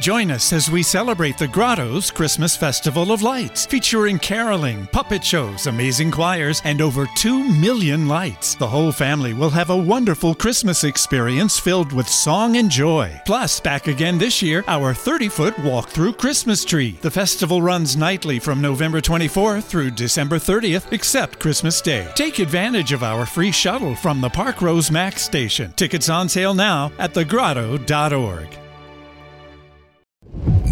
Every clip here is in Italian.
Join us as we celebrate the Grotto's Christmas Festival of Lights, featuring caroling, puppet shows, amazing choirs, and over 2 million lights. The whole family will have a wonderful Christmas experience filled with song and joy. Plus, back again this year, our 30 foot walk through Christmas tree. The festival runs nightly from November 24th through December 30th, except Christmas Day. Take advantage of our free shuttle from the Park Rose Max station. Tickets on sale now at thegrotto.org.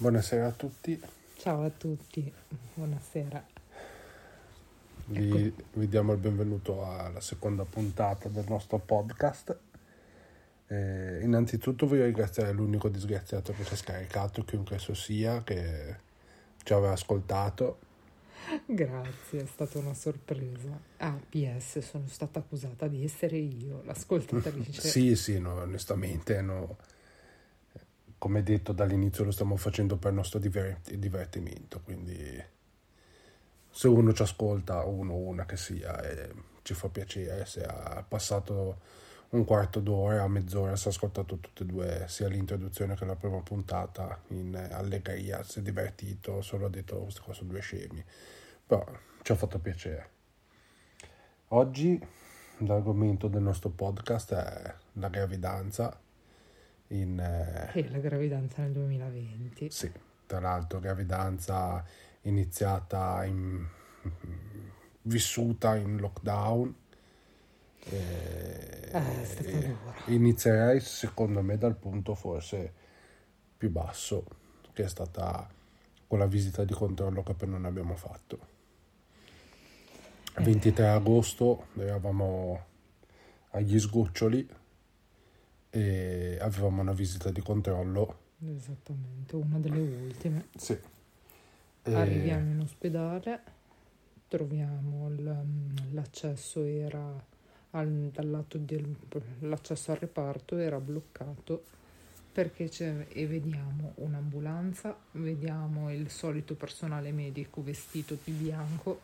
Buonasera a tutti, Ciao a tutti, buonasera. vi, vi diamo il benvenuto alla seconda puntata del nostro podcast. Eh, innanzitutto voglio ringraziare l'unico disgraziato che si è scaricato, chiunque esso sia, che ci aveva ascoltato. Grazie, è stata una sorpresa. Ah, PS, sono stata accusata di essere io, l'ascoltatrice. Sì, sì, no, onestamente, no. Come detto dall'inizio lo stiamo facendo per il nostro diver- divertimento, quindi se uno ci ascolta, uno una che sia, e ci fa piacere, se ha passato un quarto d'ora, mezz'ora, si è ascoltato tutte e due, sia l'introduzione che la prima puntata, in allegria, si è divertito, solo ha detto queste cose sono due scemi, però ci ha fatto piacere. Oggi l'argomento del nostro podcast è la gravidanza, in... eh, E la gravidanza nel 2020. sì, tra l'altro gravidanza iniziata in... vissuta in lockdown. Eh, Eh, è duro. inizierei secondo me dal punto forse più basso, che è stata quella visita di controllo che appena non abbiamo fatto. Eh. 23 agosto eravamo agli sgoccioli e avevamo una visita di controllo. Esattamente, una delle ultime. Sì. E- Arriviamo in ospedale, troviamo il- l'accesso era al, dal lato del l'accesso al reparto era bloccato perché c'è e vediamo un'ambulanza, vediamo il solito personale medico vestito di bianco,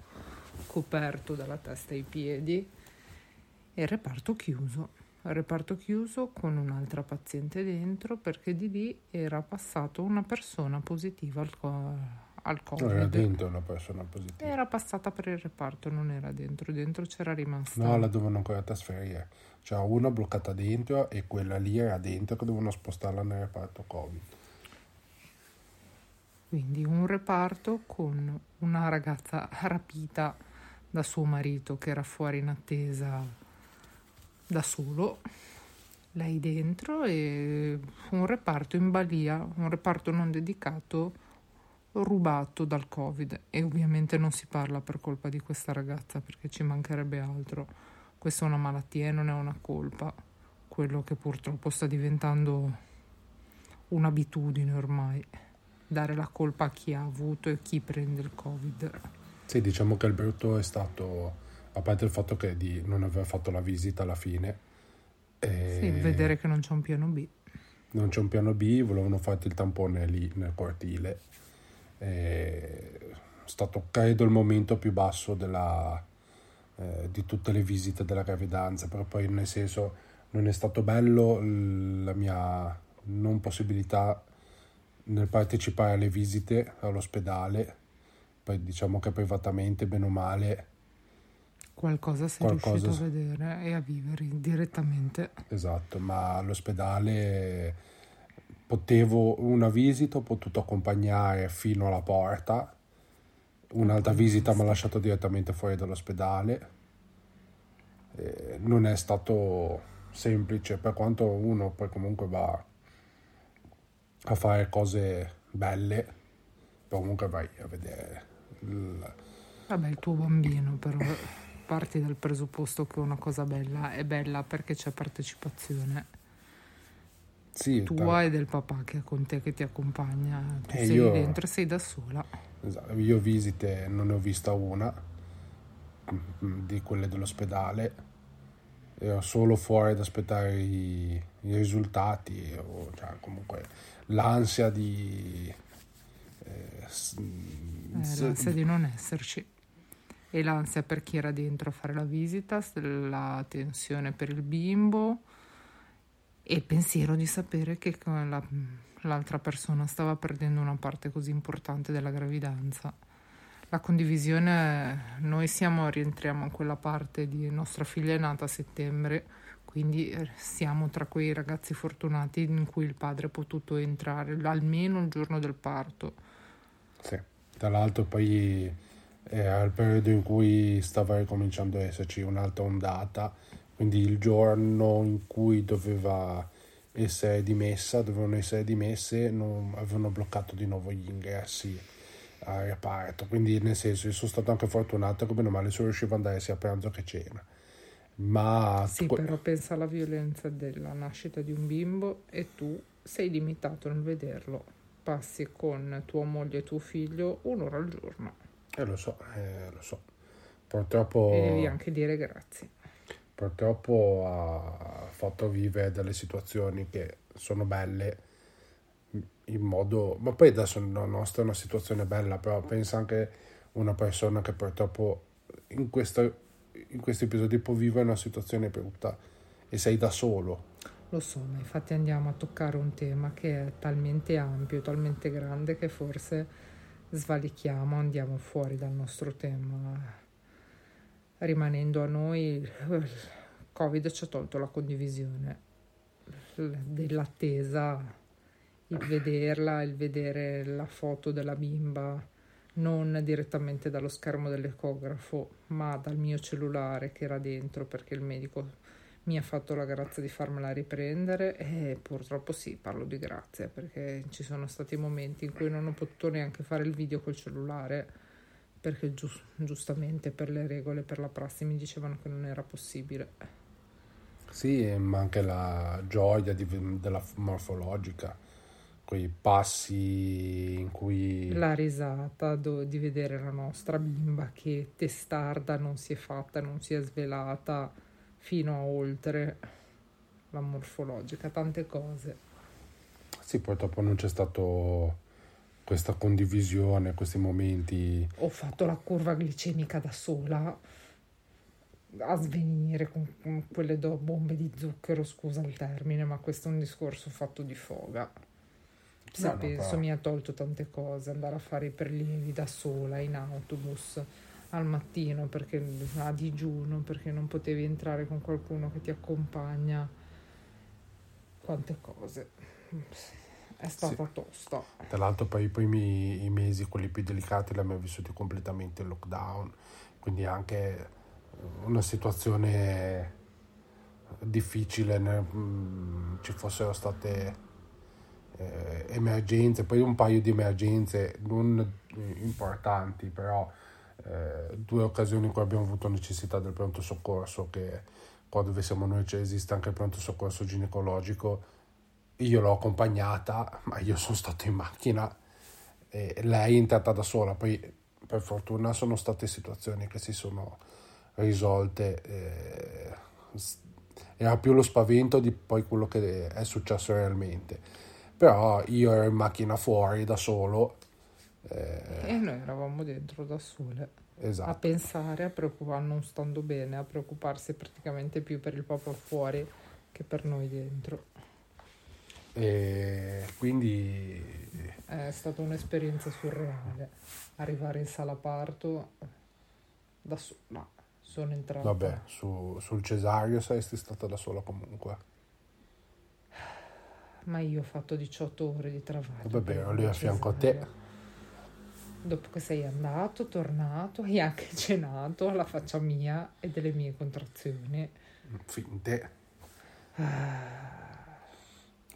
coperto dalla testa ai piedi e il reparto chiuso. Reparto chiuso con un'altra paziente dentro perché di lì era passato una persona positiva al, co- al Non era Covid. dentro una persona positiva. Era passata per il reparto, non era dentro, dentro c'era rimasta. No, la dovevano ancora trasferire. C'era una bloccata dentro e quella lì era dentro che dovevano spostarla nel reparto Covid. Quindi un reparto con una ragazza rapita da suo marito che era fuori in attesa da solo, lei dentro e un reparto in balia, un reparto non dedicato rubato dal Covid e ovviamente non si parla per colpa di questa ragazza perché ci mancherebbe altro. Questa è una malattia e non è una colpa, quello che purtroppo sta diventando un'abitudine ormai dare la colpa a chi ha avuto e chi prende il covid. Sì, diciamo che il brutto è stato, a parte il fatto che di non aver fatto la visita alla fine, e Sì, vedere che non c'è un piano B. non c'è un piano B, volevano farti il tampone lì nel cortile. E È stato, credo, il momento più basso della, eh, di tutte le visite della gravidanza, però poi nel senso non è stato bello la mia non possibilità nel partecipare alle visite all'ospedale, poi diciamo che privatamente, bene o male, Qualcosa sei Qualcosa riuscito a vedere e a vivere direttamente. Esatto, ma all'ospedale potevo una visita, ho potuto accompagnare fino alla porta, un'altra visita mi ha lasciato direttamente fuori dall'ospedale. Eh, non è stato semplice, per quanto uno poi comunque va a fare cose belle, poi comunque vai a vedere il- Vabbè, il tuo bambino però parti dal presupposto che una cosa bella è bella perché c'è partecipazione. Sì, tua tra- e del papà che è con te che ti accompagna. Tu Eh, sei io- dentro sei da sola. esatto, io visite non ne ho vista una mm, di quelle dell'ospedale. Ero solo fuori ad aspettare i, i risultati, o cioè, comunque l'ansia di... eh, s- Eh, s- l'ansia di non esserci. E l'ansia per chi era dentro a fare la visita, la tensione per il bimbo e il pensiero di sapere che la- l'altra persona stava perdendo una parte così importante della gravidanza. La condivisione, noi siamo, rientriamo in quella parte di nostra figlia è nata a settembre, quindi eh, siamo tra quei ragazzi fortunati in cui il padre è potuto entrare almeno il giorno del parto. Sì. Tra l'altro poi era il periodo in cui stava ricominciando ad esserci un'altra ondata, quindi il giorno in cui doveva essere dimessa, dovevano essere dimesse, non, avevano bloccato di nuovo gli ingressi al reparto, quindi nel senso io sono stato anche fortunato che bene o male sono riuscito ad andare sia a pranzo che a cena. Ma Sì, que- però pensa alla violenza della nascita di un bimbo e tu sei limitato nel vederlo. Passi con tua moglie e tuo figlio un'ora al giorno eh, lo so, eh, lo so. Purtroppo... e devi anche dire grazie. purtroppo ha fatto vivere delle situazioni che sono belle in modo ma poi adesso la nostra è una situazione bella però pensa anche una persona che purtroppo in questo in questi episodi può vivere una situazione brutta e sei da solo Lo so, ma infatti andiamo a toccare un tema che è talmente ampio, talmente grande che forse svalichiamo, andiamo fuori dal nostro tema. Rimanendo a noi, il Covid ci ha tolto la condivisione dell'attesa, il vederla, il vedere la foto della bimba, non direttamente dallo schermo dell'ecografo, ma dal mio cellulare che era dentro perché il medico mi ha fatto la grazia di farmela riprendere e purtroppo sì, parlo di grazia perché ci sono stati momenti in cui non ho potuto neanche fare il video col cellulare perché gius- giustamente per le regole, per la prassi mi dicevano che non era possibile. sì ma anche la gioia di- della morfologica quei passi in cui La risata do- di vedere la nostra bimba che testarda non si è fatta, non si è svelata fino a oltre la morfologica, tante cose. sì purtroppo non c'è stato questa condivisione questi momenti ho fatto la curva glicemica da sola a svenire con, con quelle do- bombe di zucchero, scusa il termine, ma questo è un discorso fatto di foga. Se No, no, penso però- mi ha tolto tante cose, andare a fare i prelievi da sola in autobus al mattino perché a digiuno, perché non potevi entrare con qualcuno che ti accompagna. Quante cose. È stata tosta. Tra l'altro poi i primi i mesi, quelli più delicati, li abbiamo vissuti completamente in lockdown, quindi anche una situazione difficile, ne- mm, ci fossero state eh, emergenze, poi un paio di emergenze non importanti, però eh, due occasioni in cui abbiamo avuto necessità del pronto soccorso, che qua dove siamo noi c'è esiste anche il pronto soccorso ginecologico, io l'ho accompagnata, ma io sono stato in macchina e lei è entrata da sola, poi per fortuna sono state situazioni che si sono risolte, eh, era più lo spavento di poi quello che è successo realmente, però io ero in macchina fuori da solo, eh, E noi eravamo dentro da sole. a esatto, pensare, a preoccuparsi, non stando bene, a preoccuparsi praticamente più per il popolo fuori che per noi dentro. e quindi È stata un'esperienza surreale. Arrivare in sala parto da sola. Sono entrata. vabbè, su- sul cesario saresti stata da sola comunque. Ma io ho fatto 18 ore di travaglio. Vabbè, ero lì a fianco a te. Dopo che sei andato, tornato, hai anche cenato alla faccia mia e delle mie contrazioni. finte.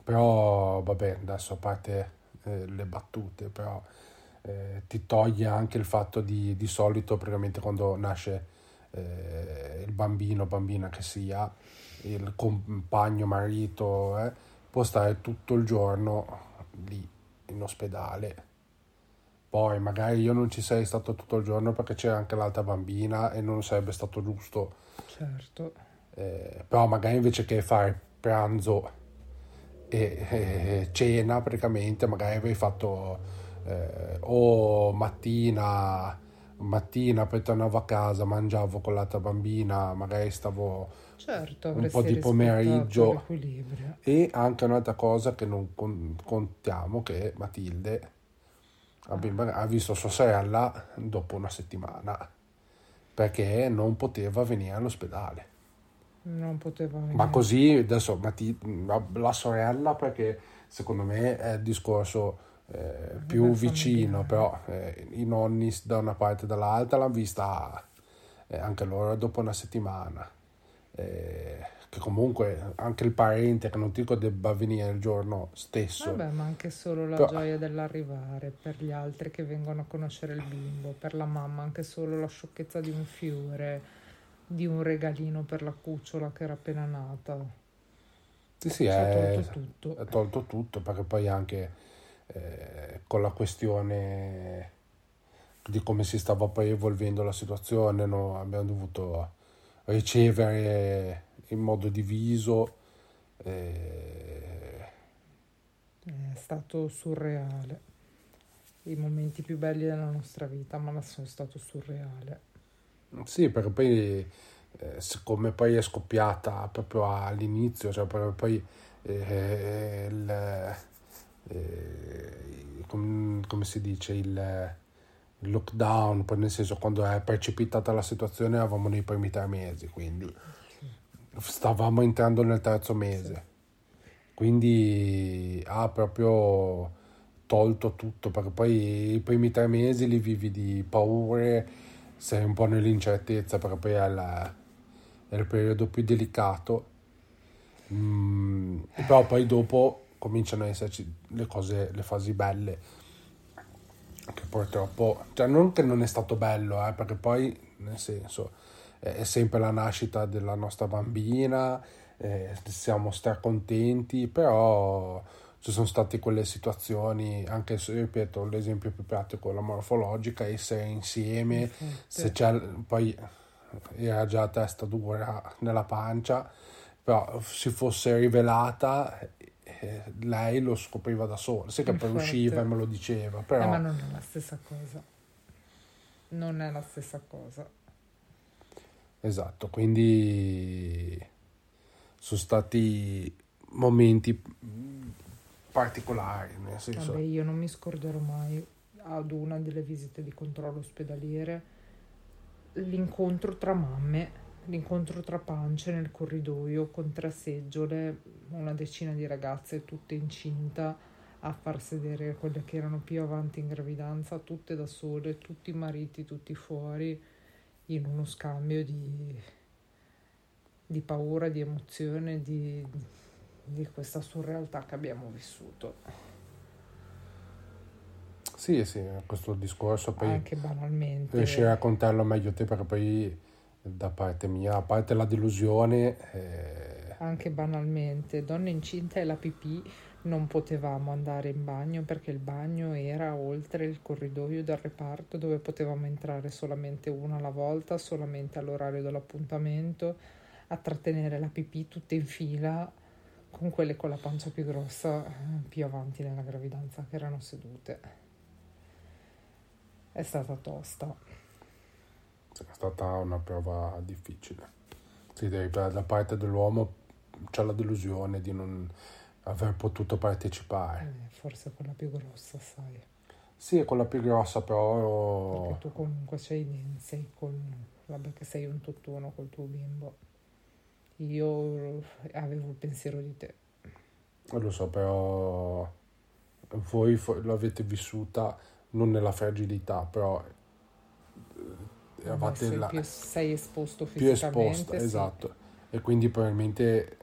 Però vabbè, adesso a parte eh, le battute, però eh, ti toglie anche il fatto di, di solito, praticamente quando nasce eh, il bambino, bambina che sia, il compagno, marito, eh, può stare tutto il giorno lì in ospedale. Poi magari io non ci sarei stato tutto il giorno perché c'era anche l'altra bambina e non sarebbe stato giusto. Certo. Eh, però magari invece che fare pranzo e, e cena praticamente, magari avrei fatto eh, o mattina, mattina poi tornavo a casa, mangiavo con l'altra bambina, magari stavo Certo, un po' di pomeriggio. E anche un'altra cosa che non con- contiamo che Matilde la bimba, ha visto sua sorella dopo una settimana perché non poteva venire all'ospedale. Non poteva venire. Ma così adesso Mati- la, la sorella perché secondo me è il discorso eh, più vicino, però eh, i nonni da una parte e dall'altra l'hanno vista eh, anche loro dopo una settimana. Eh, che comunque anche il parente che non dico debba venire il giorno stesso. Vabbè, ma anche solo la Però- gioia dell'arrivare, per gli altri che vengono a conoscere il bimbo, per la mamma anche solo la sciocchezza di un fiore, di un regalino per la cucciola che era appena nata. Sì, sì, Ci ha è, tolto tutto. ha tolto tutto perché poi anche eh, con la questione di come si stava poi evolvendo la situazione, no, abbiamo dovuto ricevere in modo diviso. eh, È stato surreale. I momenti più belli della nostra vita, ma sono stato surreale. sì, perché poi eh, siccome poi è scoppiata proprio all'inizio, cioè poi eh, il, eh, com- come si dice, il, il lockdown, poi nel senso quando è precipitata la situazione eravamo nei primi tre mesi, quindi stavamo entrando nel terzo mese, quindi ha proprio tolto tutto, perché poi i primi tre mesi li vivi di paure, sei un po' nell'incertezza, perché poi è, la- è il periodo più delicato, Mm, però poi dopo cominciano ad esserci le cose, le fasi belle, che purtroppo, cioè non che non è stato bello, eh, perché poi, nel senso, è, è sempre la nascita della nostra bambina, eh, siamo stracontenti, però ci sono state quelle situazioni, anche se, ripeto, l'esempio più pratico, la morfologica, essere insieme, se c'è, poi era già testa dura nella pancia, però si fosse rivelata, eh, lei lo scopriva da sola, sì che poi usciva e me lo diceva, però... Eh, ma non è la stessa cosa. Non è la stessa cosa. Esatto, quindi sono stati momenti particolari, nel senso, Vabbè, io non mi scorderò mai ad una delle visite di controllo ospedaliere. L'incontro tra mamme, l'incontro tra pance nel corridoio con tre seggiole, una decina di ragazze tutte incinta a far sedere quelle che erano più avanti in gravidanza, tutte da sole, tutti i mariti, tutti fuori, in uno scambio di, di paura, di emozione, di, di questa surrealtà che abbiamo vissuto. sì, sì, questo discorso poi anche banalmente riuscire a raccontarlo meglio te perché poi da parte mia, a parte la delusione, eh, anche banalmente donna incinta e la pipì non potevamo andare in bagno perché il bagno era oltre il corridoio del reparto dove potevamo entrare solamente una alla volta solamente all'orario dell'appuntamento a trattenere la pipì tutte in fila con quelle con la pancia più grossa eh, più avanti nella gravidanza che erano sedute è stata tosta è stata una prova difficile. Sì, da parte dell'uomo c'è la delusione di non aver potuto partecipare. Eh, forse quella più grossa sai Sì, è quella più grossa, però Perché tu comunque sei, sei con, vabbè che sei un tutt'uno col tuo bimbo. Io avevo il pensiero di te. lo so, però voi l'avete vissuta non nella fragilità, però eh, eravate sei, là- più, sei esposto più fisicamente. esposta, sì. esatto. E quindi probabilmente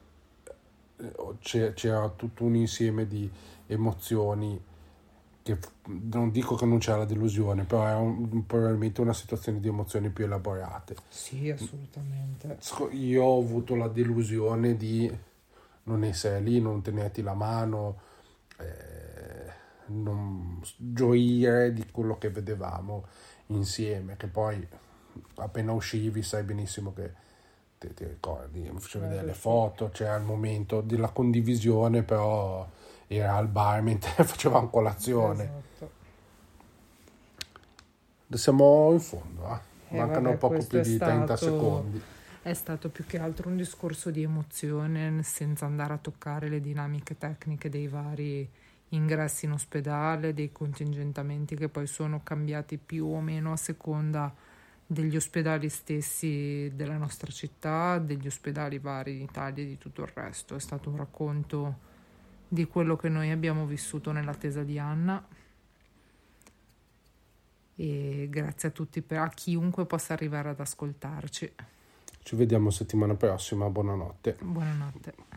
c'era tutto un insieme di emozioni che non dico che non c'era la delusione, però era un- probabilmente una situazione di emozioni più elaborate. Sì, assolutamente. Io ho avuto la delusione di non essere lì, non tenerti la mano, eh, non gioire di quello che vedevamo insieme, che poi appena uscivi sai benissimo che ti, ti ricordi, mi facevo vedere le foto, c'era il momento della condivisione, però era al bar mentre facevamo colazione. Esatto. Siamo in fondo, eh? Eh, mancano vabbè, poco più di 30 stato- secondi. È stato più che altro un discorso di emozione, senza andare a toccare le dinamiche tecniche dei vari ingressi in ospedale, dei contingentamenti che poi sono cambiati più o meno a seconda degli ospedali stessi della nostra città, degli ospedali vari in Italia e di tutto il resto. È stato un racconto di quello che noi abbiamo vissuto nell'attesa di Anna. E grazie a tutti, per, a chiunque possa arrivare ad ascoltarci. Ci vediamo settimana prossima, buonanotte. Buonanotte.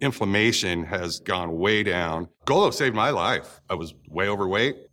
inflammation has gone way down. Golo saved my life. I was way overweight.